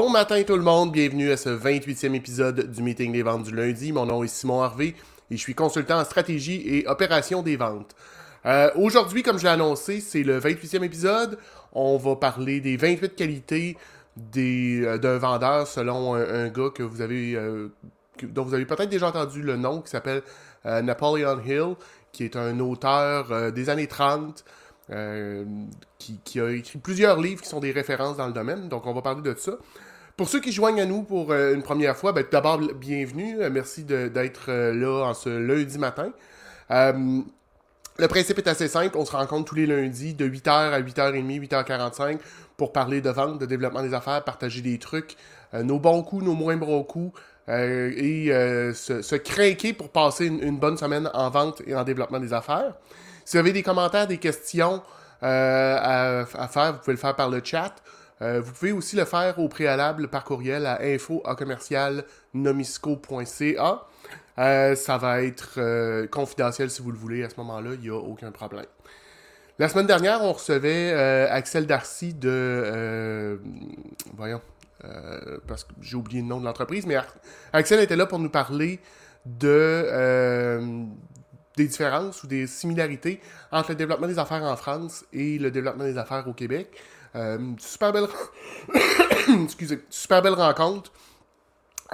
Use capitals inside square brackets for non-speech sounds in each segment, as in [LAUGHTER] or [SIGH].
Bon matin tout le monde, bienvenue à ce 28e épisode du Meeting des ventes du lundi. Mon nom est Simon Harvey et je suis consultant en stratégie et opération des ventes. Euh, aujourd'hui, comme je l'ai annoncé, c'est le 28e épisode. On va parler des 28 qualités euh, d'un vendeur selon un, gars que vous avez, euh, dont vous avez peut-être déjà entendu le nom, qui s'appelle Napoleon Hill, qui est un auteur des années 30. Qui, a écrit plusieurs livres qui sont des références dans le domaine, donc on va parler de ça. Pour ceux qui joignent à nous pour une première fois, ben, d'abord, bienvenue. merci d'être là en ce lundi matin. Le principe est assez simple. On se rencontre tous les lundis de 8h à 8h30, 8h45 pour parler de vente, de développement des affaires, partager des trucs, euh, nos bons coups, nos moins bons coups euh, et euh, se, se, craquer pour passer une, bonne semaine en vente et en développement des affaires. Si vous avez des commentaires, des questions à, à, faire, vous pouvez le faire par le chat. Vous pouvez aussi le faire au préalable par courriel à info. Euh, ça va être euh, confidentiel si vous le voulez à ce moment-là, il n'y a aucun problème. La semaine dernière, on recevait euh, Axel Darcy de. voyons, parce que j'ai oublié le nom de l'entreprise, mais Axel était là pour nous parler de. des différences ou des similarités entre le développement des affaires en France et le développement des affaires au Québec. Super belle. [COUGHS] Excusez, super belle rencontre.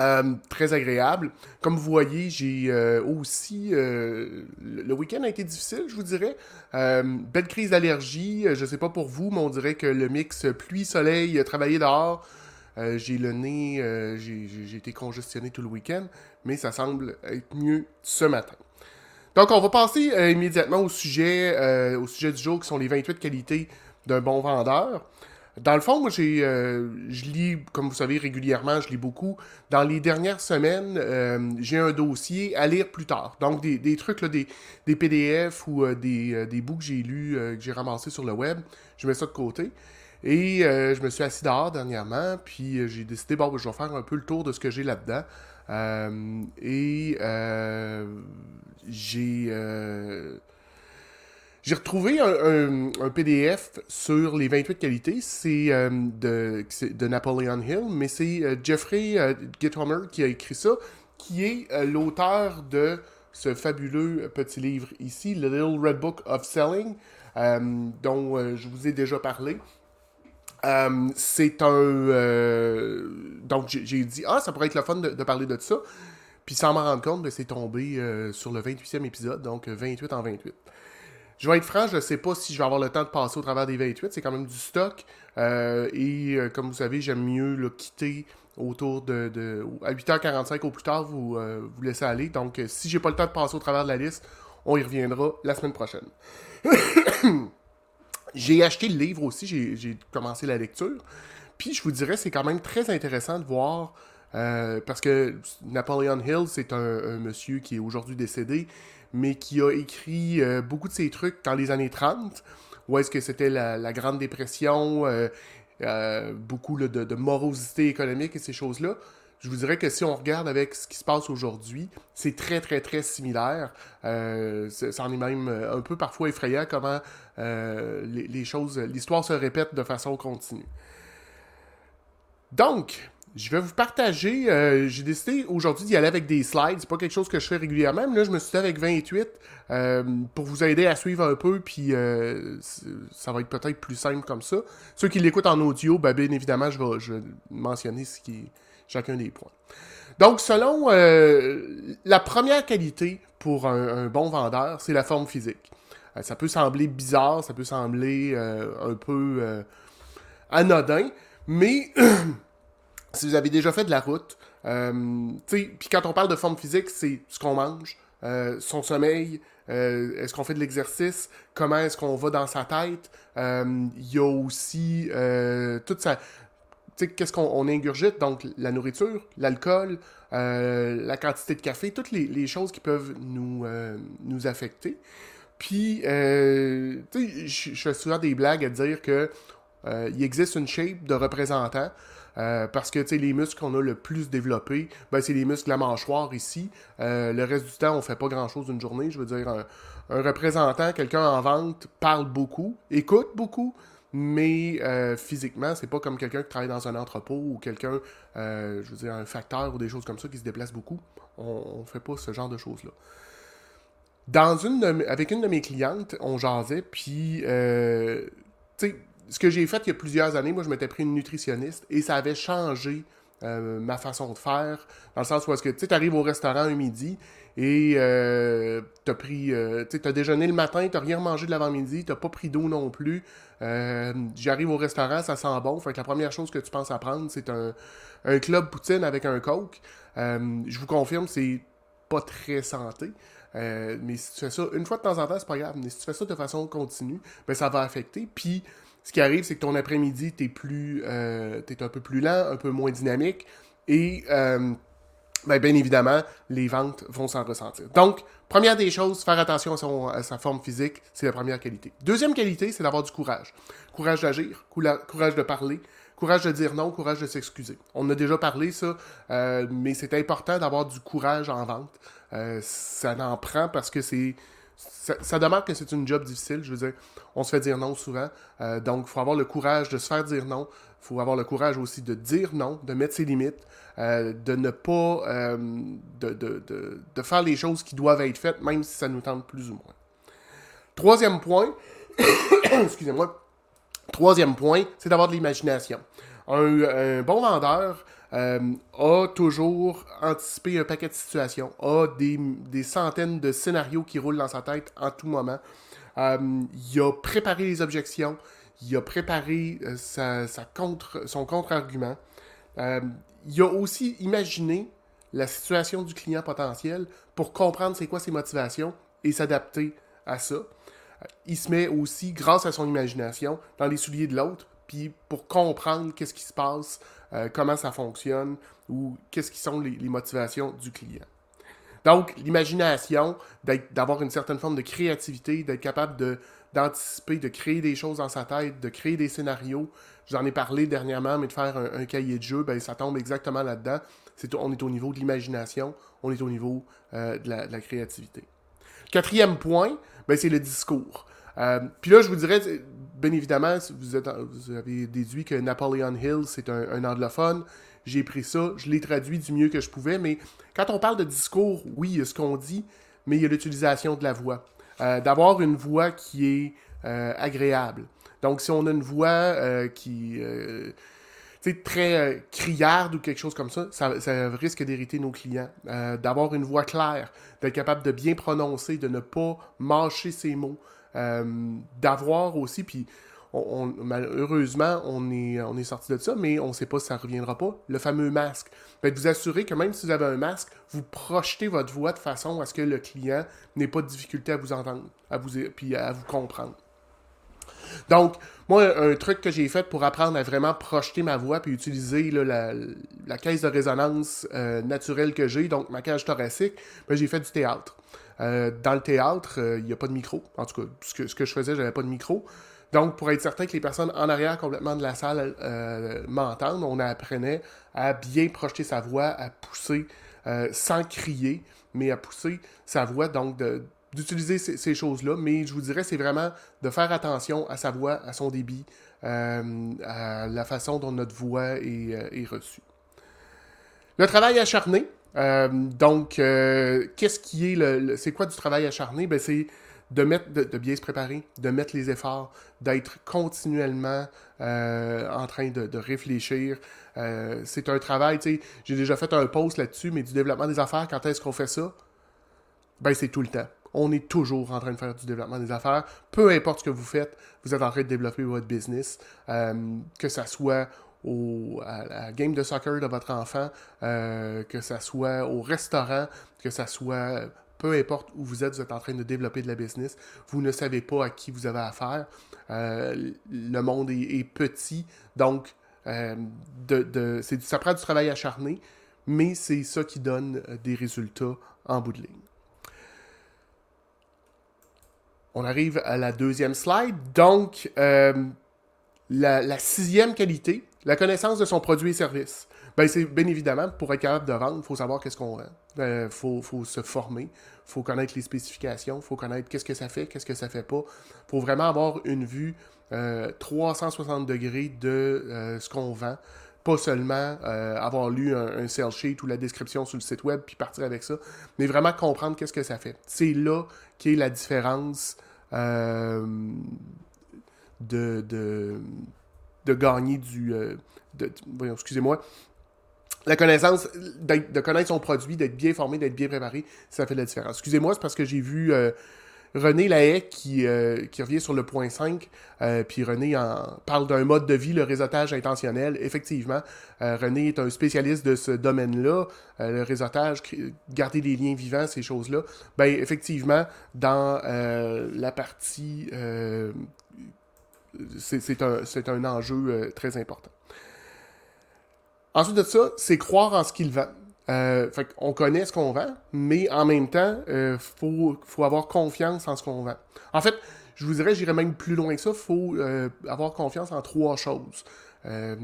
Euh, très agréable. Comme vous voyez, j'ai euh, aussi... Euh, le week-end a été difficile, je vous dirais. belle crise d'allergie. je sais pas pour vous, mais on dirait que le mix pluie-soleil, travailler dehors, j'ai le nez... j'ai été congestionné tout le week-end, mais ça semble être mieux ce matin. Donc, on va passer immédiatement au sujet, au sujet du jour, qui sont les 28 qualités d'un bon vendeur. Dans le fond, moi, j'ai, euh, je lis, comme vous savez, régulièrement, je lis beaucoup. Dans les dernières semaines, euh, j'ai un dossier à lire plus tard. Donc, des, trucs, là, des, des, PDF ou euh, des, des bouts que j'ai lus, que j'ai ramassés sur le web, je mets ça de côté. Et je me suis assis dehors dernièrement, puis j'ai décidé, bon, je vais faire un peu le tour de ce que j'ai là-dedans. Et j'ai j'ai retrouvé un, PDF sur les 28 qualités. C'est euh, de, de, Napoleon Hill, mais c'est euh, Jeffrey euh, Githomer qui a écrit ça, qui est l'auteur de ce fabuleux petit livre ici, The Little Red Book of Selling, dont je vous ai déjà parlé. C'est un. donc, j'ai dit, ah, ça pourrait être le fun de, parler de ça. Puis sans m'en rendre compte, c'est tombé sur le 28e épisode, donc 28 en 28. Je vais être franc, je ne sais pas si je vais avoir le temps de passer au travers des 28. C'est quand même du stock. Euh, et euh, comme vous savez, j'aime mieux le quitter autour de, à 8h45 au plus tard, vous, euh, vous laissez aller. Donc, si j'ai pas le temps de passer au travers de la liste, on y reviendra la semaine prochaine. [COUGHS] j'ai acheté le livre aussi, j'ai commencé la lecture. Puis je vous dirais, c'est quand même très intéressant de voir, parce que Napoleon Hill, c'est un, monsieur qui est aujourd'hui décédé, mais qui a écrit euh, beaucoup de ses trucs dans les années 30, où est-ce que c'était la, Grande Dépression, euh, euh, beaucoup de, morosité économique et ces choses-là. Je vous dirais que si on regarde avec ce qui se passe aujourd'hui, c'est très, très, très similaire. ça en est même un peu parfois effrayant comment les, les, choses, l'histoire se répète de façon continue. Donc, je vais vous partager. Euh, j'ai décidé aujourd'hui d'y aller avec des slides. C'est pas quelque chose que je fais régulièrement, mais là, je me suis dit avec 28 euh, pour vous aider à suivre un peu, puis euh, ça va être peut-être plus simple comme ça. Ceux qui l'écoutent en audio, ben, bien évidemment, je vais, mentionner ce qui chacun des points. Donc, selon la première qualité pour un bon vendeur, c'est la forme physique. ça peut sembler bizarre, ça peut sembler un peu anodin, mais [CLEARS THROAT] si vous avez déjà fait de la route, euh, puis quand on parle de forme physique, c'est ce qu'on mange, euh, son sommeil, euh, est-ce qu'on fait de l'exercice, comment est-ce qu'on va dans sa tête. Il y a aussi toute sa... Qu'est-ce qu'on ingurgite, donc la nourriture, l'alcool, la quantité de café, toutes les, choses qui peuvent nous, nous affecter. Puis, je fais souvent des blagues à dire que il existe une shape de représentant. Euh, parce que les muscles qu'on a le plus développés, ben, c'est les muscles de la mâchoire ici. Euh, le reste du temps, on fait pas grand-chose une journée. Je veux dire, un, représentant, quelqu'un en vente, parle beaucoup, écoute beaucoup, mais euh, physiquement, c'est pas comme quelqu'un qui travaille dans un entrepôt ou quelqu'un, euh, je veux dire, un facteur ou des choses comme ça qui se déplace beaucoup. On, ne fait pas ce genre de choses-là. Dans une avec une de mes clientes, on jasait, puis, euh, tu sais, ce que j'ai fait il y a plusieurs années, moi, je m'étais pris une nutritionniste et ça avait changé euh, ma façon de faire, dans le sens où est-ce que tu arrives au restaurant un midi et t'as pris, euh, tu as déjeuné le matin, t'as rien mangé de l'avant-midi, t'as pas pris d'eau non plus. Euh, j'arrive au restaurant, ça sent bon. Fait que la première chose que tu penses à prendre, c'est un, un club poutine avec un coke. je vous confirme, c'est pas très santé. mais si tu fais ça une fois de temps en temps, c'est pas grave. Mais si tu fais ça de façon continue, ben ça va affecter. Puis ce qui arrive, c'est que ton après-midi, t'es plus. t'es un peu plus lent, un peu moins dynamique. Et ben, bien évidemment, les ventes vont s'en ressentir. Donc, première des choses, faire attention à, sa forme physique, c'est la première qualité. Deuxième qualité, c'est d'avoir du courage. Courage d'agir, courage de parler, courage de dire non, courage de s'excuser. On a déjà parlé ça, euh, mais c'est important d'avoir du courage en vente. Euh, ça en prend parce que c'est ça, demande que c'est une job difficile. Je veux dire, on se fait dire non souvent. Euh, donc, il faut avoir le courage de se faire dire non. Il faut avoir le courage aussi de dire non, de mettre ses limites, euh, de ne pas. Euh, de, de, de, faire les choses qui doivent être faites, même si ça nous tente plus ou moins. Troisième point, [COUGHS] excusez-moi. Troisième point, c'est d'avoir de l'imagination. Un, bon vendeur euh, a toujours anticipé un paquet de situations, a des, des, centaines de scénarios qui roulent dans sa tête en tout moment. Il a préparé les objections, il a préparé sa, sa contre, son contre-argument. Il a aussi imaginé la situation du client potentiel pour comprendre c'est quoi ses motivations et s'adapter à ça. Il se met aussi, grâce à son imagination, dans les souliers de l'autre puis pour comprendre qu'est-ce qui se passe, euh, comment ça fonctionne, ou qu'est-ce qui sont les, motivations du client. Donc, l'imagination, d'avoir une certaine forme de créativité, d'être capable de, d'anticiper, de créer des choses dans sa tête, de créer des scénarios. J'en ai parlé dernièrement, mais de faire un, cahier de jeu, ben, ça tombe exactement là-dedans. C'est, on est au niveau de l'imagination, on est au niveau euh, de, la, créativité. Quatrième point, ben, c'est le discours. Euh, puis là, je vous dirais, bien évidemment, vous, êtes, vous avez déduit que Napoleon Hill, c'est un, anglophone. J'ai pris ça, je l'ai traduit du mieux que je pouvais, mais quand on parle de discours, oui, il y a ce qu'on dit, mais il y a l'utilisation de la voix. Euh, d'avoir une voix qui est euh, agréable. Donc, si on a une voix qui est très criarde ou quelque chose comme ça, ça, risque d'irriter nos clients. d'avoir une voix claire, d'être capable de bien prononcer, de ne pas mâcher ses mots, euh, d'avoir aussi, puis on, malheureusement, on est, on est sorti de ça, mais on ne sait pas si ça reviendra pas, le fameux masque. Vous assurer que même si vous avez un masque, vous projetez votre voix de façon à ce que le client n'ait pas de difficulté à vous entendre, à vous, puis à vous comprendre. Donc, moi, un truc que j'ai fait pour apprendre à vraiment projeter ma voix puis utiliser la, caisse de résonance euh, naturelle que j'ai, donc ma cage thoracique, ben, j'ai fait du théâtre. Euh, dans le théâtre, euh, il n'y a pas de micro. En tout cas, ce que, ce que je faisais, pas de micro. Donc, pour être certain que les personnes en arrière complètement de la salle euh, m'entendent, on apprenait à bien projeter sa voix, à pousser sans crier, mais à pousser sa voix, donc d'utiliser ces, choses-là. Mais je vous dirais, c'est vraiment de faire attention à sa voix, à son débit, à la façon dont notre voix est, reçue. Le travail acharné, euh, donc, euh, qu'est-ce qui est le, c'est quoi du travail acharné? Ben c'est de bien se préparer, de mettre les efforts, d'être continuellement euh, en train de, réfléchir. c'est un travail, tu sais, j'ai déjà fait un post là-dessus, mais du développement des affaires, quand est-ce qu'on fait ça? Ben c'est tout le temps. On est toujours en train de faire du développement des affaires. Peu importe ce que vous faites, vous êtes en train de développer votre business, que ça soit à la game de soccer de votre enfant, euh, que ça soit au restaurant, que ça soit peu importe où vous êtes, vous êtes en train de développer de la business, vous ne savez pas à qui vous avez affaire. Euh, le monde est, petit, donc euh, ça prend du travail acharné, mais c'est ça qui donne des résultats en bout de ligne. On arrive à la deuxième slide. Donc, la, sixième qualité, la connaissance de son produit et service. Ben, c'est bien évidemment, pour être capable de vendre, il faut savoir qu'est-ce qu'on vend. Il euh, faut, se former, il faut connaître les spécifications, il faut connaître qu'est-ce que ça fait, qu'est-ce que ça fait pas. Il faut vraiment avoir une vue 360 degrés de ce qu'on vend. Pas seulement avoir lu un, sales sheet ou la description sur le site web puis partir avec ça, mais vraiment comprendre qu'est-ce que ça fait. C'est là qu'est la différence de, de, de, gagner du. excusez-moi, la connaissance, de connaître son produit, d'être bien formé, d'être bien préparé, ça fait la différence. Excusez-moi, c'est parce que j'ai vu euh, René Lahaye qui, euh, qui revient sur le point 5, euh, puis René en, parle d'un mode de vie, le réseautage intentionnel. Effectivement, René est un spécialiste de ce domaine-là, le réseautage, garder des liens vivants, ces choses-là. Ben, effectivement, dans la partie... c'est un, un enjeu très important. Ensuite de ça, c'est croire en ce qu'il vend. Euh, fait on connaît ce qu'on vend, mais en même temps, euh, faut, avoir confiance en ce qu'on vend. En fait, je vous dirais, j'irais même plus loin que ça, faut euh, avoir confiance en trois choses. Euh,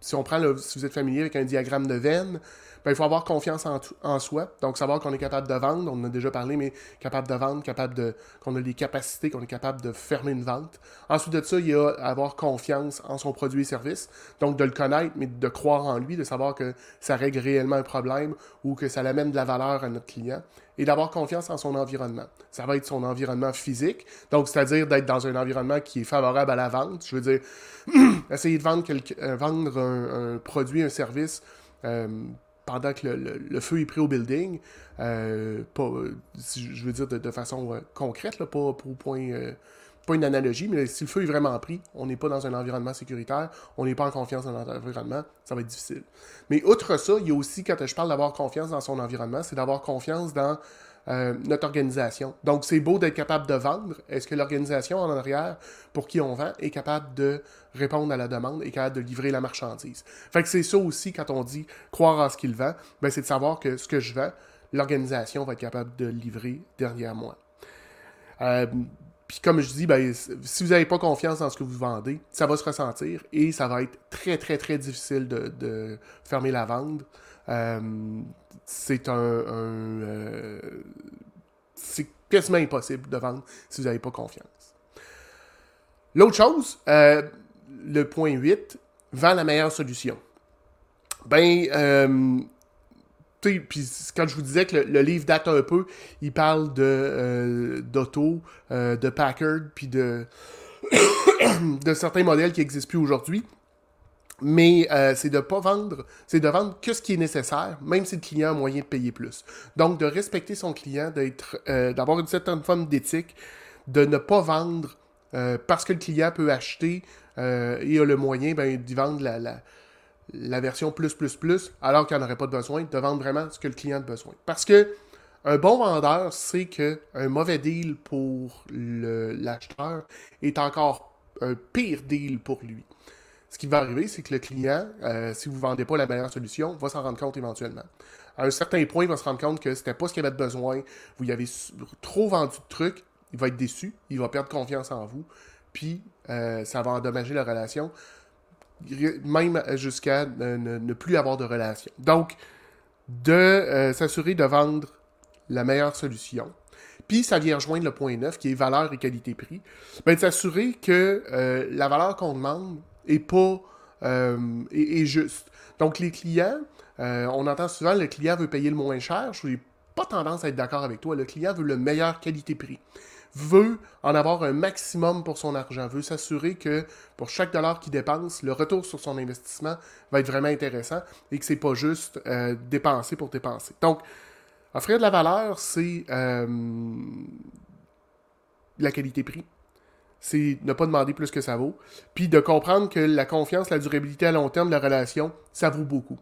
si on prend, le, si vous êtes familier avec un diagramme de veine, ben, il faut avoir confiance en, soi. Donc, savoir qu'on est capable de vendre, on en a déjà parlé, mais capable de vendre, capable de, qu'on a des capacités, qu'on est capable de fermer une vente. Ensuite de ça, il y a avoir confiance en son produit et service. Donc, de le connaître, mais de croire en lui, de savoir que ça règle réellement un problème ou que ça l'amène de la valeur à notre client. Et d'avoir confiance en son environnement. Ça va être son environnement physique. Donc, c'est-à-dire d'être dans un environnement qui est favorable à la vente. Je veux dire, [CLEARS THROAT] essayer de vendre, euh, vendre un, produit, un service. Euh, pendant que le, feu est pris au building, euh, pas, je veux dire de, façon euh, concrète, pas pour point, euh, pas une analogie, mais si le feu est vraiment pris, on n'est pas dans un environnement sécuritaire, on n'est pas en confiance dans notre environnement, ça va être difficile. Mais outre ça, il y a aussi, quand je parle d'avoir confiance dans son environnement, c'est d'avoir confiance dans euh, notre organisation. Donc, c'est beau d'être capable de vendre. Est-ce que l'organisation en arrière, pour qui on vend, est capable de répondre à la demande, est capable de livrer la marchandise? Fait que c'est ça aussi, quand on dit croire en ce qu'il vend, ben, c'est de savoir que ce que je vends, l'organisation va être capable de livrer derrière moi. Euh, puis comme je dis, ben, si vous n'avez pas confiance dans ce que vous vendez, ça va se ressentir et ça va être très, très, très difficile de, fermer la vente. Euh, c'est un. Euh, c'est quasiment impossible de vendre si vous n'avez pas confiance. L'autre chose, euh, le point 8, vend la meilleure solution. Ben, puis quand je vous disais que le, livre date un peu, il parle de d'auto, de Packard, puis de, [COUGHS] de certains modèles qui n'existent plus aujourd'hui. Mais euh, c'est de pas vendre, c'est de vendre que ce qui est nécessaire, même si le client a moyen de payer plus. Donc, de respecter son client, d'être, euh, d'avoir une certaine forme d'éthique, de ne pas vendre euh, parce que le client peut acheter et a le moyen ben, d'y vendre la, la, la, version plus, plus, plus, alors qu'il n'en aurait pas de besoin, de vendre vraiment ce que le client a besoin. Parce que un bon vendeur sait qu'un mauvais deal pour l'acheteur est encore un pire deal pour lui ce qui va arriver, c'est que le client, euh, si vous ne vendez pas la meilleure solution, va s'en rendre compte éventuellement. À un certain point, il va se rendre compte que c'était pas ce qu'il avait besoin, vous y avez trop vendu de trucs, il va être déçu, il va perdre confiance en vous, puis euh, ça va endommager la relation, même jusqu'à ne, plus avoir de relation. Donc, de euh, s'assurer de vendre la meilleure solution. Puis ça vient rejoindre le point 9 qui est valeur et qualité-prix. Ben, de s'assurer que la valeur qu'on demande et pas euh, et, juste. Donc les clients, euh, on entend souvent le client veut payer le moins cher. Je n'ai pas tendance à être d'accord avec toi. Le client veut le meilleur qualité-prix veut en avoir un maximum pour son argent, veut s'assurer que pour chaque dollar qu'il dépense, le retour sur son investissement va être vraiment intéressant et que c'est pas juste euh, dépenser pour dépenser. Donc, offrir de la valeur, c'est la qualité-prix c'est ne pas demander plus que ça vaut. Puis de comprendre que la confiance, la durabilité à long terme la relation, ça vaut beaucoup.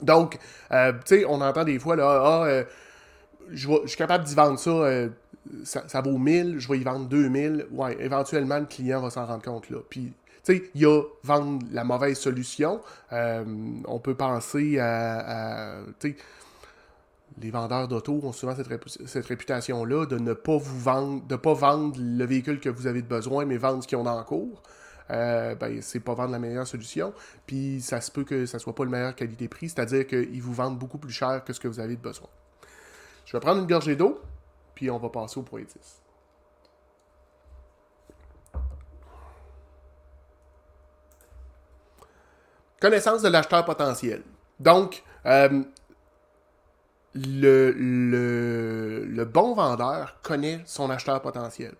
Donc, euh, tu sais, on entend des fois, là, ah, euh, je, suis capable d'y vendre ça, euh, ça, vaut 1000, je vais y vendre 2000. Ouais, éventuellement, le client va s'en rendre compte, là. Puis, tu sais, il y a vendre la mauvaise solution. on peut penser à, à tu sais, les vendeurs d'auto ont souvent cette, réputation-là de ne pas vous vendre, de pas vendre le véhicule que vous avez besoin, mais vendre ce qu'ils ont en cours. Euh, ben, c'est pas vendre la meilleure solution. Puis ça se peut que ça soit pas le meilleur qualité-prix, c'est-à-dire qu'ils vous vendent beaucoup plus cher que ce que vous avez besoin. Je vais prendre une gorgée d'eau, puis on va passer au point 10. Connaissance de l'acheteur potentiel. Donc, euh, le, bon vendeur connaît son acheteur potentiel.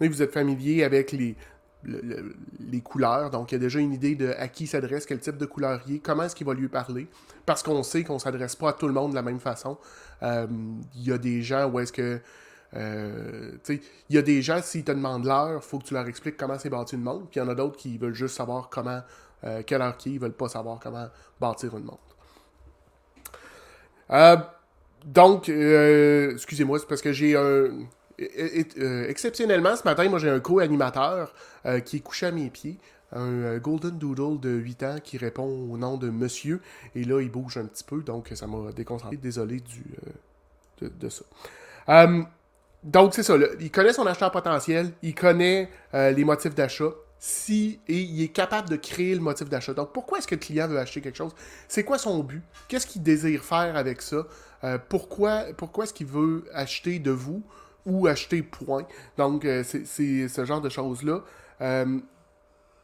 Vous êtes familier avec les, couleurs, donc il y a déjà une idée de à qui s'adresse, quel type de couleur comment est-ce qu'il va lui parler, parce qu'on sait qu'on ne s'adresse pas à tout le monde de la même façon. Euh, il y a des gens où est-ce que euh, il y a des gens, s'ils te demandent l'heure, il faut que tu leur expliques comment c'est bâti une montre. Puis il y en a d'autres qui veulent juste savoir comment, euh, quelle heure qui est, ils veulent pas savoir comment bâtir une montre. Euh, donc, excusez-moi, c'est parce que j'ai un. exceptionnellement, ce matin, moi j'ai un co-animateur qui est couché à mes pieds. Un Golden Doodle de 8 ans qui répond au nom de monsieur. Et là, il bouge un petit peu, donc ça m'a déconcentré. Désolé du, de, ça. Donc, c'est ça. il connaît son acheteur potentiel, il connaît euh, les motifs d'achat. Si, et il est capable de créer le motif d'achat. Donc, pourquoi est-ce que le client veut acheter quelque chose? C'est quoi son but? Qu'est-ce qu'il désire faire avec ça? Euh, Pourquoi, pourquoi est-ce qu'il veut acheter de vous ou acheter point? Donc, euh, c'est ce genre de choses-là.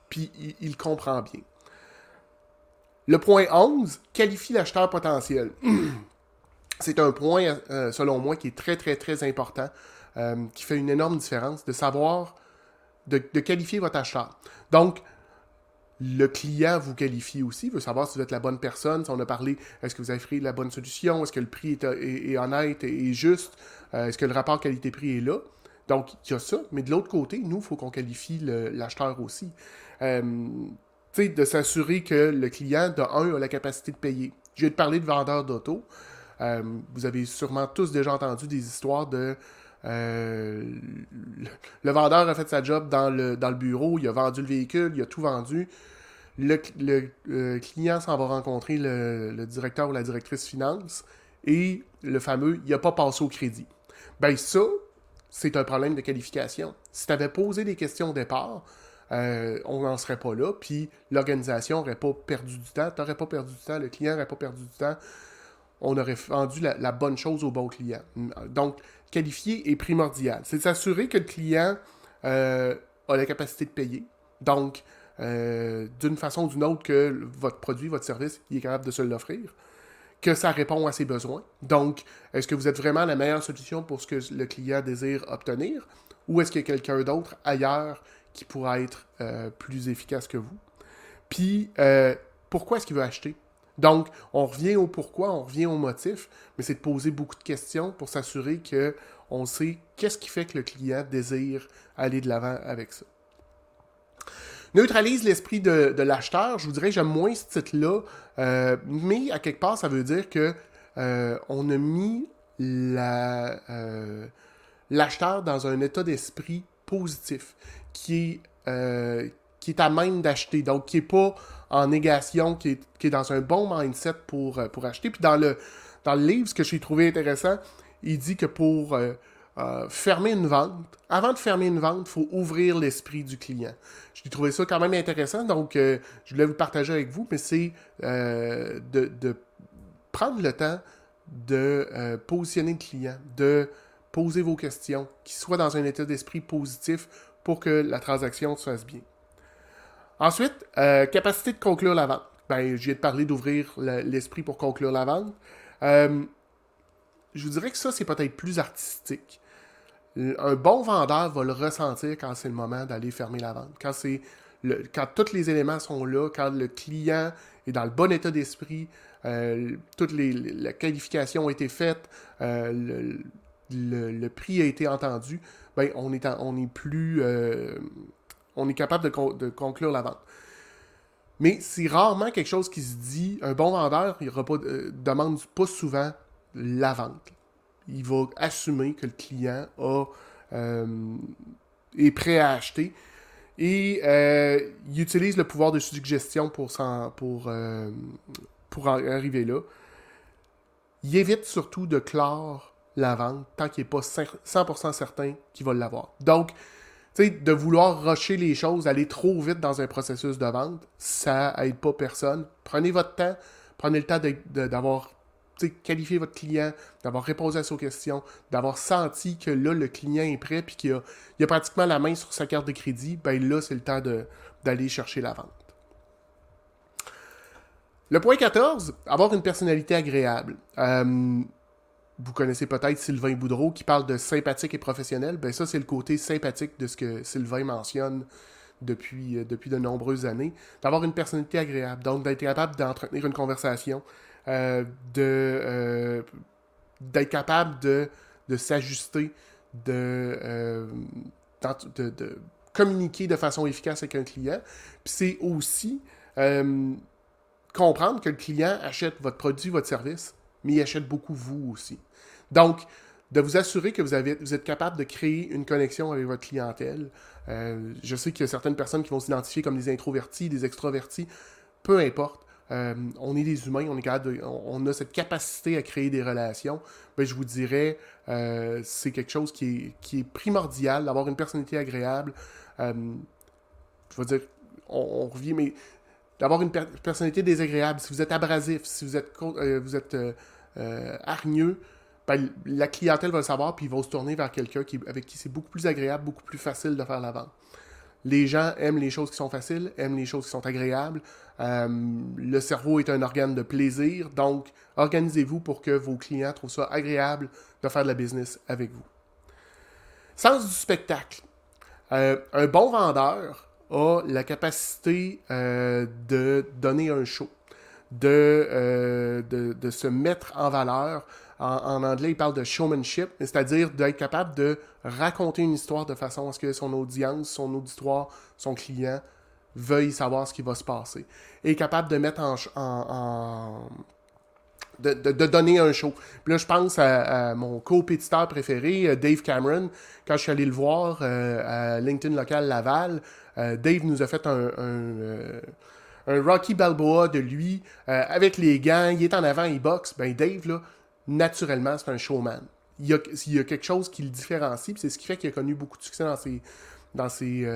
Puis, il, comprend bien. Le point 11 qualifie l'acheteur potentiel. [CLEARS THROAT] c'est un point, euh, selon moi, qui est très, très, très important, euh, qui fait une énorme différence, de savoir, de, qualifier votre acheteur. Donc, le client vous qualifie aussi, veut savoir si vous êtes la bonne personne, si on a parlé, est-ce que vous avez pris la bonne solution, est-ce que le prix est, honnête et juste, euh, est-ce que le rapport qualité-prix est là. Donc, il y a ça, mais de l'autre côté, nous, il faut qu'on qualifie l'acheteur aussi. tu sais, de s'assurer que le client, de un, a la capacité de payer. Je vais te parler de vendeur d'auto. Euh, vous avez sûrement tous déjà entendu des histoires de euh, le vendeur a fait sa job dans le bureau, il a vendu le véhicule, il a tout vendu. Le, euh, client s'en va rencontrer le, directeur ou la directrice finance et le fameux, il n'a pas passé au crédit. Ben ça, c'est un problème de qualification. Si tu avais posé des questions au départ, on n'en serait pas là, puis l'organisation n'aurait pas perdu du temps, tu n'aurais pas perdu du temps, le client n'aurait pas perdu du temps, on aurait vendu la, bonne chose au bon client. Donc, qualifier est primordial. C'est s'assurer que le client euh, a la capacité de payer. Donc, euh, d'une façon ou d'une autre, que votre produit, votre service, il est capable de se l'offrir. Que ça répond à ses besoins. Donc, est-ce que vous êtes vraiment la meilleure solution pour ce que le client désire obtenir? Ou est-ce qu'il y a quelqu'un d'autre ailleurs qui pourra être euh, plus efficace que vous? Puis, pourquoi est-ce qu'il veut acheter? Donc, on revient au pourquoi, on revient au motif, mais c'est de poser beaucoup de questions pour s'assurer qu'on sait qu'est-ce qui fait que le client désire aller de l'avant avec ça. Neutralise l'esprit de, l'acheteur. Je vous dirais, j'aime moins ce titre-là, euh, mais à quelque part, ça veut dire que euh, on a mis euh, l'acheteur dans un état d'esprit positif, qui est, qui est à même d'acheter, donc qui n'est pas en négation, qui est, dans un bon mindset pour, pour acheter. Puis dans le, dans le livre, ce que j'ai trouvé intéressant, il dit que pour euh, euh, fermer une vente, avant de fermer une vente, il faut ouvrir l'esprit du client. J'ai trouvé ça quand même intéressant, donc je voulais vous partager avec vous, mais c'est de, de, prendre le temps de positionner le client, de poser vos questions, qu'il soit dans un état d'esprit positif pour que la transaction se fasse bien. Ensuite, euh, capacité de conclure la vente. Ben, j'ai parlé d'ouvrir l'esprit pour conclure la vente. Euh, je vous dirais que ça, c'est peut-être plus artistique. Un bon vendeur va le ressentir quand c'est le moment d'aller fermer la vente. Quand c'est quand tous les éléments sont là, quand le client est dans le bon état d'esprit, euh, toutes les, la qualification a été faite, le, prix a été entendu, ben, on, est on est plus on est capable de, conclure la vente. Mais c'est rarement quelque chose qui se dit. Un bon vendeur, ne euh, demande pas souvent la vente. Il va assumer que le client euh, est prêt à acheter. Et euh, il utilise le pouvoir de suggestion pour, pour, pour arriver là. Il évite surtout de clore la vente tant qu'il n'est pas 100% certain qu'il va l'avoir. Donc, de vouloir rusher les choses, aller trop vite dans un processus de vente, ça aide pas personne. Prenez votre temps, prenez le temps d'avoir qualifié votre client, d'avoir répondu à ses questions, d'avoir senti que là, le client est prêt puis qu'il a, pratiquement la main sur sa carte de crédit, ben là, c'est le temps d'aller chercher la vente. Le point 14, avoir une personnalité agréable. Euh, vous connaissez peut-être Sylvain Boudreau qui parle de sympathique et professionnel. Ben ça, c'est le côté sympathique de ce que Sylvain mentionne depuis, euh, depuis de nombreuses années. D'avoir une personnalité agréable. Donc, d'être capable d'entretenir une conversation. Euh, de d'être capable de, de s'ajuster, de, de, communiquer de façon efficace avec un client. Puis c'est aussi comprendre que le client achète votre produit, votre service, mais il achète beaucoup vous aussi. Donc, de vous assurer que vous, avez, vous êtes capable de créer une connexion avec votre clientèle. Euh, je sais qu'il y a certaines personnes qui vont s'identifier comme des introvertis, des extrovertis. Peu importe. Euh, on est des humains, on, a cette capacité à créer des relations. Ben, je vous dirais, euh, c'est quelque chose qui est, primordial, d'avoir une personnalité agréable. je veux dire, on revient, mais d'avoir une personnalité désagréable, si vous êtes abrasif, si vous êtes, euh, vous euh, euh, hargneux, ben, la clientèle va le savoir, puis ils vont se tourner vers quelqu'un avec qui c'est beaucoup plus agréable, beaucoup plus facile de faire la vente. Les gens aiment les choses qui sont faciles, aiment les choses qui sont agréables. le cerveau est un organe de plaisir, donc organisez-vous pour que vos clients trouvent ça agréable de faire de la business avec vous. Sens du spectacle. un bon vendeur a la capacité euh, de donner un show, euh, de, se mettre en valeur. En, anglais, il parle de showmanship, c'est-à-dire d'être capable de raconter une histoire de façon à ce que son audience, son auditoire, son client veuille savoir ce qui va se passer. Et capable de mettre en, de, donner un show. Puis là, je pense à, mon compétiteur préféré, euh, Dave Cameron, quand je suis allé le voir à LinkedIn Local Laval, euh, Dave nous a fait un, euh, un, Rocky Balboa de lui, euh, avec les gants, il est en avant, il boxe. Ben Dave, là, naturellement, c'est un showman. Il y, a, quelque chose qui le différencie, c'est ce qui fait qu'il a connu beaucoup de succès dans, ses,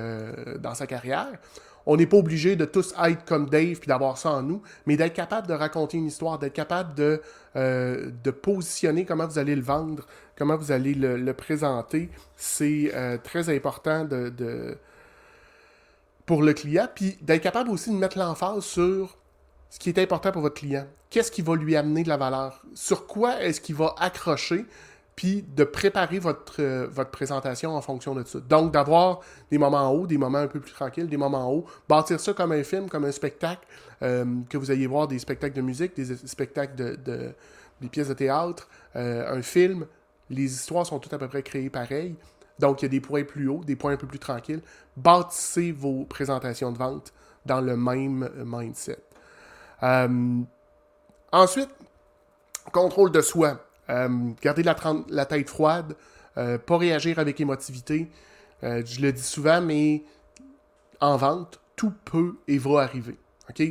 dans, sa carrière. On n'est pas obligé de tous être comme Dave puis d'avoir ça en nous, mais d'être capable de raconter une histoire, d'être capable de, de positionner comment vous allez le vendre, comment vous allez le, présenter, c'est très important pour le client, puis d'être capable aussi de mettre l'emphase sur ce qui est important pour votre client. Qu'est-ce qui va lui amener de la valeur? Sur quoi est-ce qu'il va accrocher? Puis de préparer votre, euh, votre présentation en fonction de ça. Donc, d'avoir des moments en haut, des moments un peu plus tranquilles, des moments en haut, bâtir ça comme un film, comme un spectacle, euh, que vous ayez voir des spectacles de musique, des spectacles de, des pièces de théâtre, euh, un film. Les histoires sont toutes à peu près créées pareilles. Donc, il y a des points plus hauts, des points un peu plus tranquilles. Bâtissez vos présentations de vente dans le même mindset. Ensuite, contrôle de soi. Euh, gardez la, tête froide, euh, pas réagir avec émotivité. je le dis souvent, mais en vente, tout peut et va arriver.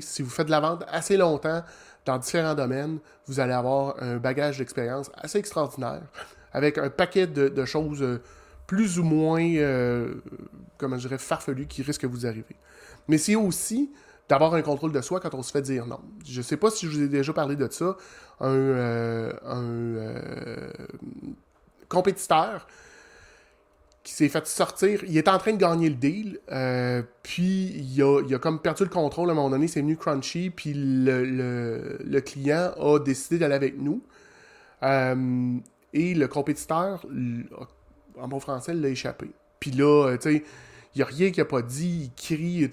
Si vous faites de la vente assez longtemps dans différents domaines, vous allez avoir un bagage d'expérience assez extraordinaire, avec un paquet de choses plus ou moins, euh, comment je dirais, farfelu qui risque de vous arriver. Mais c'est aussi d'avoir un contrôle de soi quand on se fait dire non. Je sais pas si je vous ai déjà parlé de ça. Un, euh, euh, compétiteur qui s'est fait sortir, il est en train de gagner le deal, puis il a, comme perdu le contrôle à un moment donné, c'est venu Crunchy, puis le, client a décidé d'aller avec nous. et le compétiteur en bon français, l'a échappé. Puis là, euh, tu sais, il n'y a rien qui a pas dit, il crie.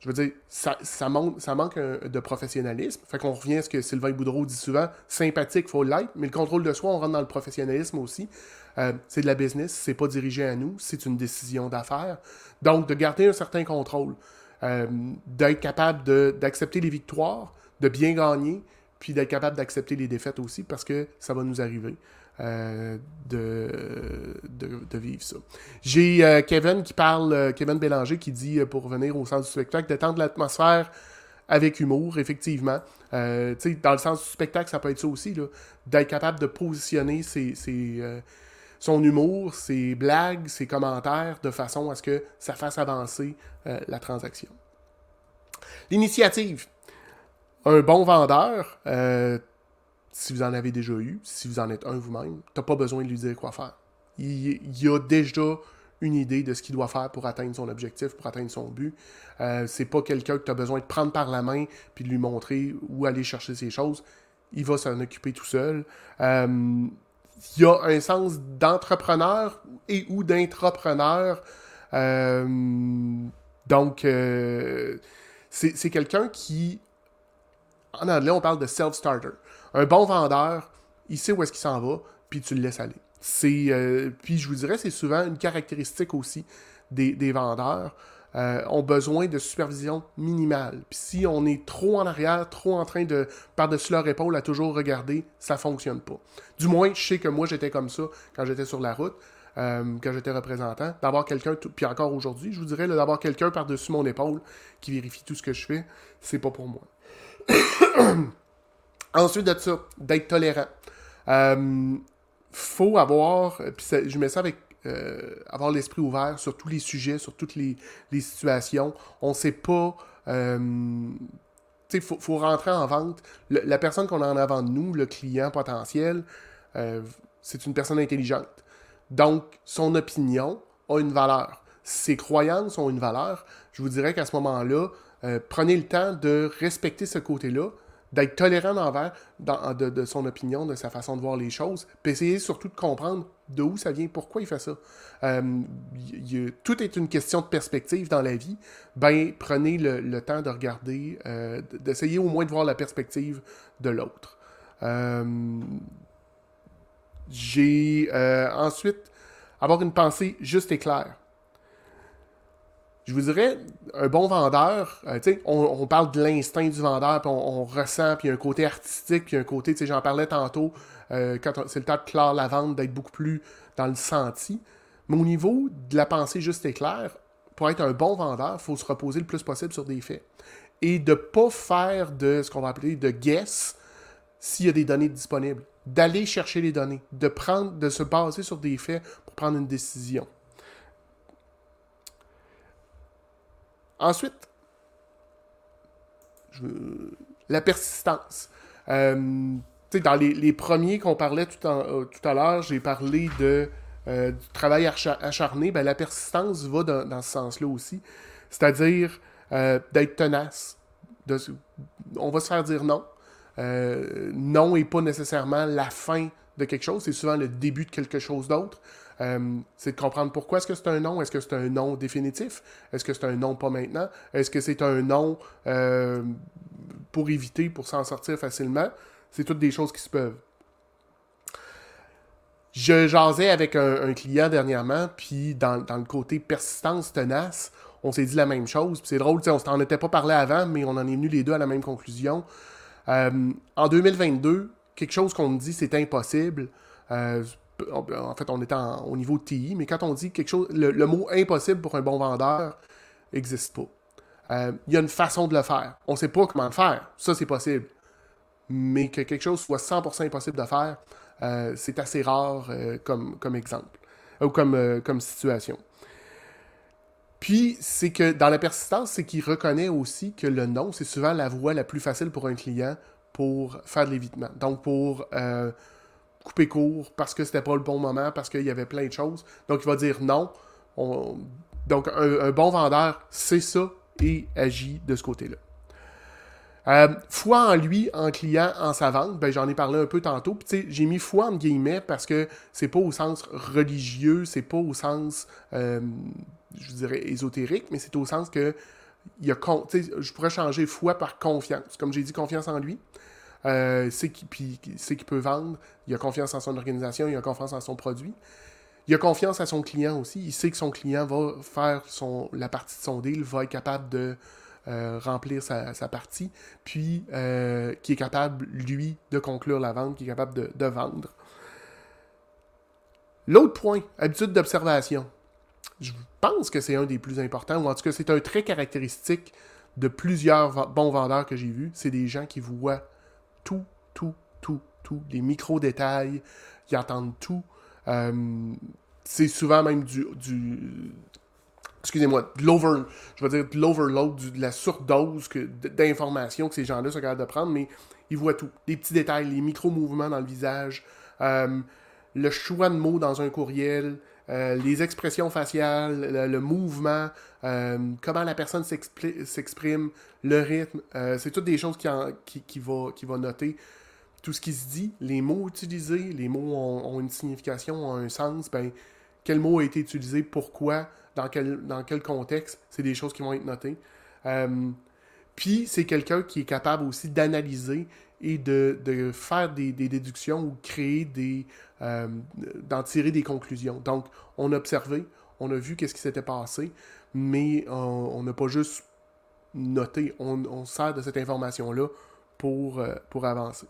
Je veux dire, ça, manque, manque de professionnalisme. Fait qu'on revient à ce que Sylvain Boudreau dit souvent sympathique, faut l'être, mais le contrôle de soi, on rentre dans le professionnalisme aussi. Euh, c'est de la business, c'est pas dirigé à nous, c'est une décision d'affaires. Donc, de garder un certain contrôle, euh, d'être capable d'accepter les victoires, de bien gagner, puis d'être capable d'accepter les défaites aussi, parce que ça va nous arriver. Euh, de, vivre ça. J'ai euh, Kevin qui parle, euh, Kevin Bélanger qui dit, pour revenir au sens du spectacle, d'étendre l'atmosphère avec humour, effectivement. dans le sens du spectacle, ça peut être ça aussi, d'être capable de positionner son humour, ses blagues, ses commentaires de façon à ce que ça fasse avancer la transaction. L'initiative. Un bon vendeur, si vous en avez déjà eu, si vous en êtes un vous-même, tu n'as pas besoin de lui dire quoi faire. Il, a déjà une idée de ce qu'il doit faire pour atteindre son objectif, pour atteindre son but. Euh, c'est pas quelqu'un que tu as besoin de prendre par la main puis de lui montrer où aller chercher ses choses. Il va s'en occuper tout seul. Euh, il y a un sens d'entrepreneur et ou d'intrapreneur. Euh, donc, c'est quelqu'un qui, en anglais, on parle de self-starter. Un bon vendeur, il sait où est-ce qu'il s'en va, puis tu le laisses aller. Euh, puis je vous dirais, c'est souvent une caractéristique aussi des, vendeurs. Euh, ont besoin de supervision minimale. Puis si on est trop en arrière, trop en train de, par-dessus leur épaule, à toujours regarder, ça fonctionne pas. Du moins, je sais que moi, j'étais comme ça quand j'étais sur la route, euh, quand j'étais représentant. D'avoir quelqu'un, puis encore aujourd'hui, je vous dirais, d'avoir quelqu'un par-dessus mon épaule qui vérifie tout ce que je fais, c'est pas pour moi. Ensuite d'être tolérant. Euh, faut avoir, puis je mets ça avec euh, avoir l'esprit ouvert sur tous les sujets, sur toutes les, situations. On ne sait pas. Euh, il faut, faut, rentrer en vente. la personne qu'on a en avant de nous, le client potentiel, euh, c'est une personne intelligente. Donc, son opinion a une valeur. Ses croyances ont une valeur. Je vous dirais qu'à ce moment-là, prenez le temps de respecter ce côté-là, d'être tolérant envers de, son opinion, de sa façon de voir les choses, puis essayer surtout de comprendre de où ça vient, pourquoi il fait ça. Euh, tout est une question de perspective dans la vie. Ben, prenez le, temps de regarder, euh, d'essayer au moins de voir la perspective de l'autre. Euh, j'ai ensuite avoir une pensée juste et claire je vous dirais, un bon vendeur, euh, on, on, parle de l'instinct du vendeur, puis on, ressent, puis un côté artistique, puis un côté, j'en parlais tantôt, euh, quand c'est le temps de clore la vente, d'être beaucoup plus dans le senti. Mais au niveau de la pensée juste et claire, pour être un bon vendeur, il faut se reposer le plus possible sur des faits. Et de ne pas faire de ce qu'on va appeler de guess s'il y a des données disponibles. D'aller chercher les données, de, prendre, de se baser sur des faits pour prendre une décision. Ensuite, la persistance. Euh, dans les, premiers qu'on parlait tout, euh, tout à l'heure, j'ai parlé de, euh, du travail acharné. Ben, la persistance va dans, ce sens-là aussi. C'est-à-dire d'être tenace. on va se faire dire non. non n'est pas nécessairement la fin de quelque chose, c'est souvent le début de quelque chose d'autre. Euh, c'est de comprendre pourquoi est-ce que c'est un nom? Est-ce que c'est un nom définitif? Est-ce que c'est un nom pas maintenant? Est-ce que c'est un nom euh, pour éviter, pour s'en sortir facilement? C'est toutes des choses qui se peuvent. Je jasais avec un, client dernièrement, puis dans, le côté persistance tenace, on s'est dit la même chose. c'est drôle, on s'en était pas parlé avant, mais on en est venu les deux à la même conclusion. Euh, en 2022, quelque chose qu'on me dit c'est impossible, en fait, on est au niveau TI, mais quand on dit quelque chose, le, mot impossible pour un bon vendeur n'existe pas. Euh, il y a une façon de le faire. On ne sait pas comment le faire. Ça, c'est possible. Mais que quelque chose soit 100% impossible de faire, euh, c'est assez rare euh, comme, exemple ou comme, comme situation. Puis, c'est que dans la persistance, c'est qu'il reconnaît aussi que le non, c'est souvent la voie la plus facile pour un client pour faire de l'évitement. Donc, pour couper court parce que c'était pas le bon moment, parce qu'il y avait plein de choses. Donc, il va dire non. Donc, un, bon vendeur sait ça et agit de ce côté-là. Euh, foi en lui, en client, en sa vente, ben, j'en ai parlé un peu tantôt. J'ai mis foi en guillemets parce que c'est pas au sens religieux, c'est pas au sens, euh, je dirais, ésotérique, mais c'est au sens que je pourrais changer foi par confiance. Comme j'ai dit, confiance en lui. Euh, c'est qu'il peut vendre, il a confiance en son organisation, il a confiance en son produit. Il a confiance à son client aussi. Il sait que son client va faire la partie de son deal, va être capable de euh, remplir sa, partie, puis euh, qui est capable, lui, de conclure la vente, qui est capable de, de vendre. L'autre point, habitude d'observation. Je pense que c'est un des plus importants, ou en tout cas, c'est un trait caractéristique de plusieurs bons vendeurs que j'ai vus. C'est des gens qui voient tout, tout, tout, tout, les micro-détails, ils entendent tout. Euh, c'est souvent même du, du excusez-moi, de l'over, je veux dire de l'overload, de la surdose d'informations que ces gens-là sont capables de prendre, mais ils voient tout. Les petits détails, les micro-mouvements dans le visage, euh, le choix de mots dans un courriel, euh, les expressions faciales, le, mouvement, euh, comment la personne s'exprime, le rythme, c'est toutes des choses qui, qui, qui, qui noter tout ce qui se dit, les mots utilisés, les mots ont, une signification, ont un sens, ben, quel mot a été utilisé, pourquoi, dans quel, dans quel contexte, c'est des choses qui vont être notées. Puis c'est quelqu'un qui est capable aussi d'analyser et de, faire des, déductions ou créer des. Euh, d'en tirer des conclusions. Donc, on a observé, on a vu qu'est-ce qui s'était passé, mais on n'a pas juste noté, on, sert de cette information-là pour, euh, pour avancer.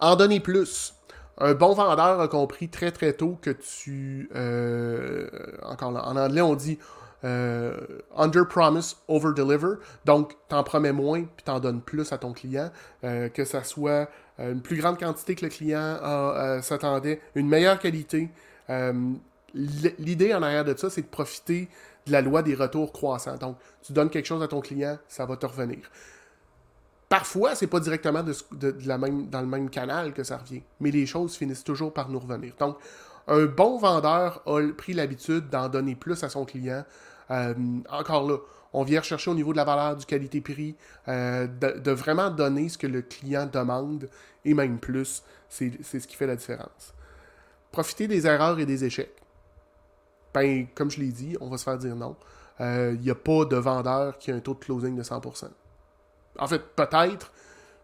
En donner plus. Un bon vendeur a compris très très tôt que tu. Euh, encore là, en anglais, on dit under promise, over deliver. Donc, t'en promets moins puis t'en donnes plus à ton client, que ça soit une plus grande quantité que le client s'attendait, une meilleure qualité. L'idée en arrière de ça, c'est de profiter de la loi des retours croissants. Donc, tu donnes quelque chose à ton client, ça va te revenir. Parfois, c'est pas directement de, la même, dans le même canal que ça revient, mais les choses finissent toujours par nous revenir. Donc, un bon vendeur a pris l'habitude d'en donner plus à son client. Euh, encore là, on vient rechercher au niveau de la valeur du qualité-prix, euh, de, vraiment donner ce que le client demande et même plus. C'est ce qui fait la différence. Profiter des erreurs et des échecs. Ben, comme je l'ai dit, on va se faire dire non. Il euh, n'y a pas de vendeur qui a un taux de closing de 100%. En fait, peut-être,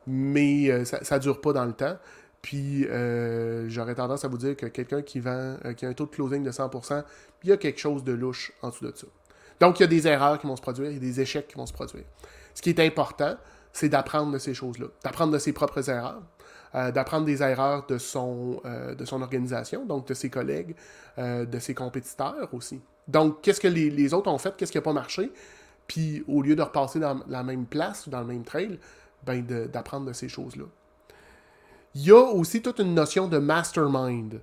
mais ça ne dure pas dans le temps. Puis euh, j'aurais tendance à vous dire que quelqu'un qui vend, euh, qui a un taux de closing de 100%, il y a quelque chose de louche en dessous de ça. Donc il y a des erreurs qui vont se produire, il y a des échecs qui vont se produire. Ce qui est important, c'est d'apprendre de ces choses-là, d'apprendre de ses propres erreurs, euh, d'apprendre des erreurs de son, de son organisation, donc de ses collègues, de ses compétiteurs aussi. Donc qu'est-ce que les, les, autres ont fait, qu'est-ce qui n'a pas marché, puis au lieu de repasser dans la même place ou dans le même trail, ben d'apprendre de ces choses-là. Il y a aussi toute une notion de mastermind.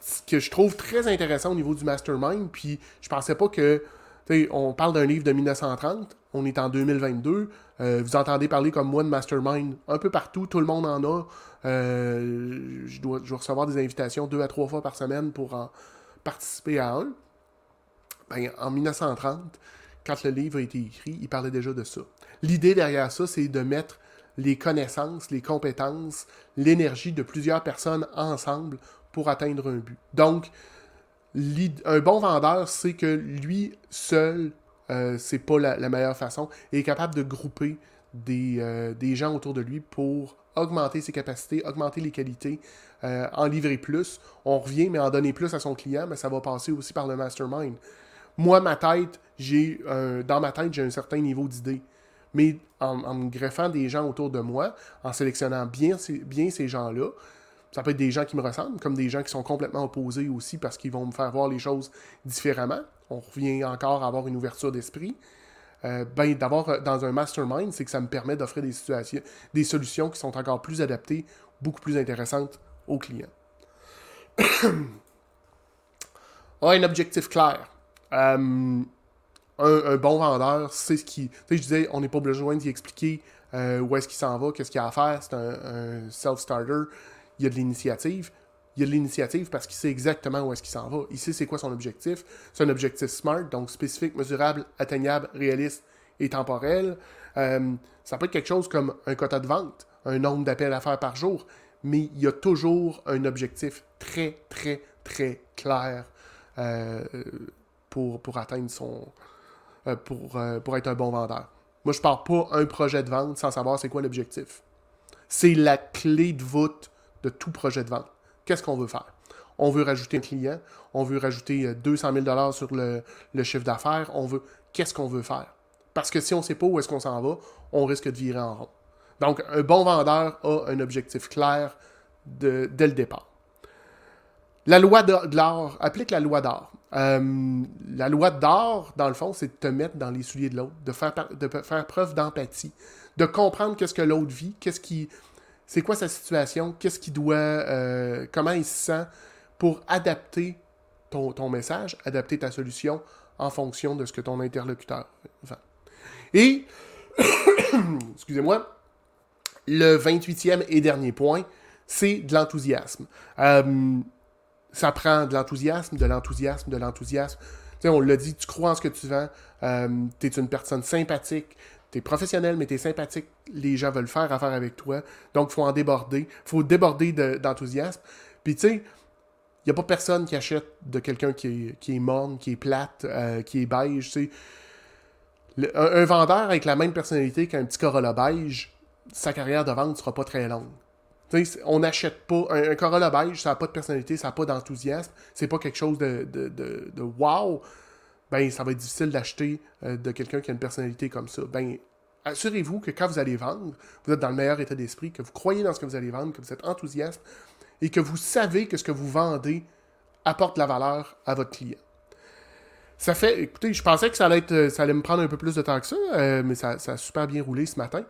Euh, que je trouve très intéressant au niveau du mastermind. Puis je pensais pas que. On parle d'un livre de 1930, on est en 2022. Euh, vous entendez parler comme moi de mastermind un peu partout, tout le monde en a. Euh, je, dois, recevoir des invitations deux à trois fois par semaine pour en participer à un. Ben, en 1930, quand le livre a été écrit, il parlait déjà de ça. L'idée derrière ça, c'est de mettre les connaissances, les compétences, l'énergie de plusieurs personnes ensemble pour atteindre un but. Donc, un bon vendeur sait que lui seul, euh, c'est pas la, meilleure façon et est capable de grouper des, euh, des, gens autour de lui pour augmenter ses capacités, augmenter les qualités, euh, en livrer plus. On revient, mais en donner plus à son client, mais ça va passer aussi par le mastermind. Moi, ma tête, j'ai dans ma tête, j'ai un certain niveau d'idées mais en, greffant des gens autour de moi, en sélectionnant bien, bien ces gens-là, ça peut être des gens qui me ressemblent, comme des gens qui sont complètement opposés aussi parce qu'ils vont me faire voir les choses différemment. On revient encore à avoir une ouverture d'esprit. Euh, ben, d'avoir euh, dans un mastermind, c'est que ça me permet d'offrir des situations, des solutions qui sont encore plus adaptées, beaucoup plus intéressantes aux clients. [CLEARS THROAT] un objectif clair. Euh, un, bon vendeur c'est ce qui. Tu sais, je disais, on n'est pas besoin d'y expliquer où est-ce qu'il s'en va, qu'est-ce qu'il a à faire. C'est un, self-starter. Il y a de l'initiative. Il y a de l'initiative parce qu'il sait exactement où est-ce qu'il s'en va. Il sait c'est quoi son objectif. C'est un objectif SMART, donc spécifique, mesurable, atteignable, réaliste et temporel. Euh, ça peut être quelque chose comme un quota de vente, un nombre d'appels à faire par jour, mais il y a toujours un objectif très, très, très clair euh, pour, pour atteindre son, euh, pour, pour être un bon vendeur. Moi, je pars pas un projet de vente sans savoir c'est quoi l'objectif. C'est la clé de voûte de tout projet de vente. Qu'est-ce qu'on veut faire? On veut rajouter un client, on veut rajouter 200 euh, 000 sur le, chiffre d'affaires, on veut... Qu'est-ce qu'on veut faire? Parce que si on ne sait pas où est-ce qu'on s'en va, on risque de virer en rond. Donc, un bon vendeur a un objectif clair dès le départ. La loi de l'or, applique la loi d'or. Euh, la loi d'or, dans le fond, c'est de te mettre dans les souliers de l'autre, de faire, de faire preuve d'empathie, de comprendre qu'est-ce que l'autre vit, qu'est-ce qui, c'est quoi sa situation, qu'est-ce qu'il doit, euh, comment il se sent pour adapter ton, message, adapter ta solution en fonction de ce que ton interlocuteur vend? Et, [COUGHS] excusez-moi, le 28e et dernier point, c'est de l'enthousiasme. Euh, ça prend de l'enthousiasme, de l'enthousiasme, de l'enthousiasme. On l'a dit, tu crois en ce que tu vends, euh, tu es une personne sympathique, tu es professionnel, mais tu es sympathique, les gens veulent faire affaire avec toi, donc faut en déborder, faut déborder d'enthousiasme. Puis tu sais, il n'y a pas personne qui achète de quelqu'un qui est, qui est morne, qui est plate, euh, qui est beige, sais. un, vendeur avec la même personnalité qu'un petit Corolla beige, sa carrière de vente ne sera pas très longue on n'achète pas. Un, Corolla beige, ça n'a pas de personnalité, ça n'a pas d'enthousiasme, c'est pas quelque chose de, de, de, wow. Ben, ça va être difficile d'acheter euh, de quelqu'un qui a une personnalité comme ça. Ben, assurez-vous que quand vous allez vendre, vous êtes dans le meilleur état d'esprit, que vous croyez dans ce que vous allez vendre, que vous êtes enthousiaste et que vous savez que ce que vous vendez apporte de la valeur à votre client. Ça fait, écoutez, je pensais que ça allait, être, ça allait me prendre un peu plus de temps que ça, euh, mais ça, ça, a super bien roulé ce matin.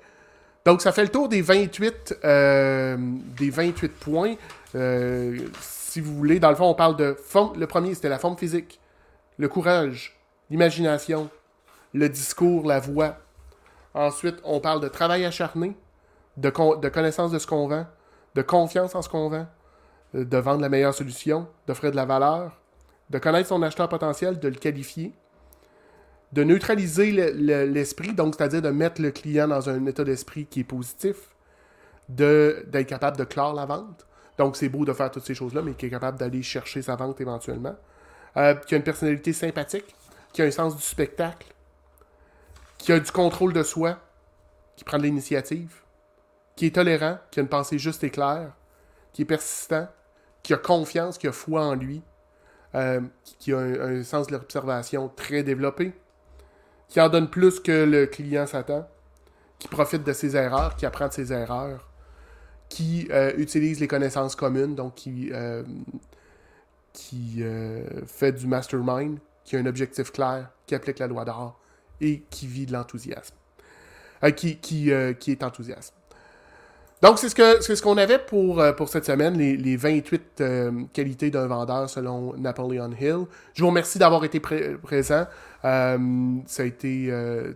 Donc, ça fait le tour des 28, euh, des 28 points. Euh, si vous voulez, dans le fond, on parle de forme. Le premier, c'était la forme physique, le courage, l'imagination, le discours, la voix. Ensuite, on parle de travail acharné, de, connaissance de ce qu'on vend, de confiance en ce qu'on vend, euh, de vendre la meilleure solution, d'offrir de la valeur, de connaître son acheteur potentiel, de le qualifier, de neutraliser l'esprit, donc c'est-à-dire de mettre le client dans un état d'esprit qui est positif, d'être capable de clore la vente. Donc c'est beau de faire toutes ces choses-là, mais qui est capable d'aller chercher sa vente éventuellement. Euh, qui a une personnalité sympathique, qui a un sens du spectacle, qui a du contrôle de soi, qui prend de l'initiative, qui est tolérant, qui a une pensée juste et claire, qui est persistant, qui a confiance, qui a foi en lui, euh, qui a un sens de l'observation très développé, qui en donne plus que le client s'attend, qui profite de ses erreurs, qui apprend de ses erreurs, qui euh, utilise les connaissances communes, donc qui, qui euh, fait du mastermind, qui a un objectif clair, qui applique la loi d'or et qui vit de l'enthousiasme. qui, qui, qui est enthousiaste. Donc, c'est ce que ce qu'on avait pour, euh, pour cette semaine, les, 28 euh, qualités d'un vendeur selon Napoleon Hill. Je vous remercie d'avoir été présent. Euh, ça a été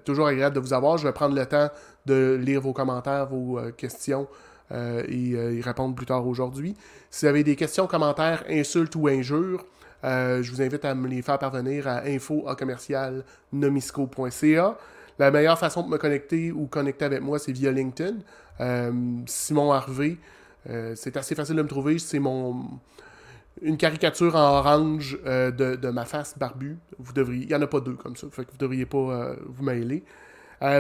toujours agréable de vous avoir. Je vais prendre le temps de lire vos commentaires, vos questions et y répondre plus tard aujourd'hui. Si vous avez des questions, commentaires, insultes ou injures, je vous invite à me les faire parvenir à info.commercial.nomisco.ca. La meilleure façon de me connecter ou connecter avec moi, c'est via LinkedIn. Euh, Simon Harvey, euh, c'est assez facile de me trouver. C'est mon une caricature en orange euh, de, ma face barbue. Vous devriez, il n'y en a pas deux comme ça, fait vous ne devriez pas vous mêler.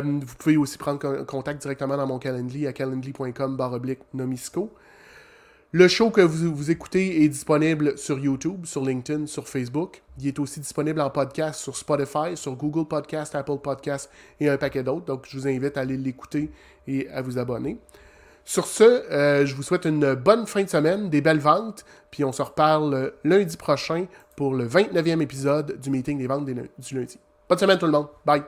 Vous pouvez aussi prendre contact directement dans mon Calendly à calendly.com nomisco. Le show que vous, vous, écoutez est disponible sur YouTube, sur LinkedIn, sur Facebook. Il est aussi disponible en podcast sur Spotify, sur Google Podcast, Apple Podcast et un paquet d'autres. Donc, je vous invite à aller l'écouter et à vous abonner. Sur ce, euh, je vous souhaite une bonne fin de semaine, des belles ventes, puis on se reparle lundi prochain pour le 29e épisode du meeting des ventes du lundi. Bonne semaine tout le monde. Bye!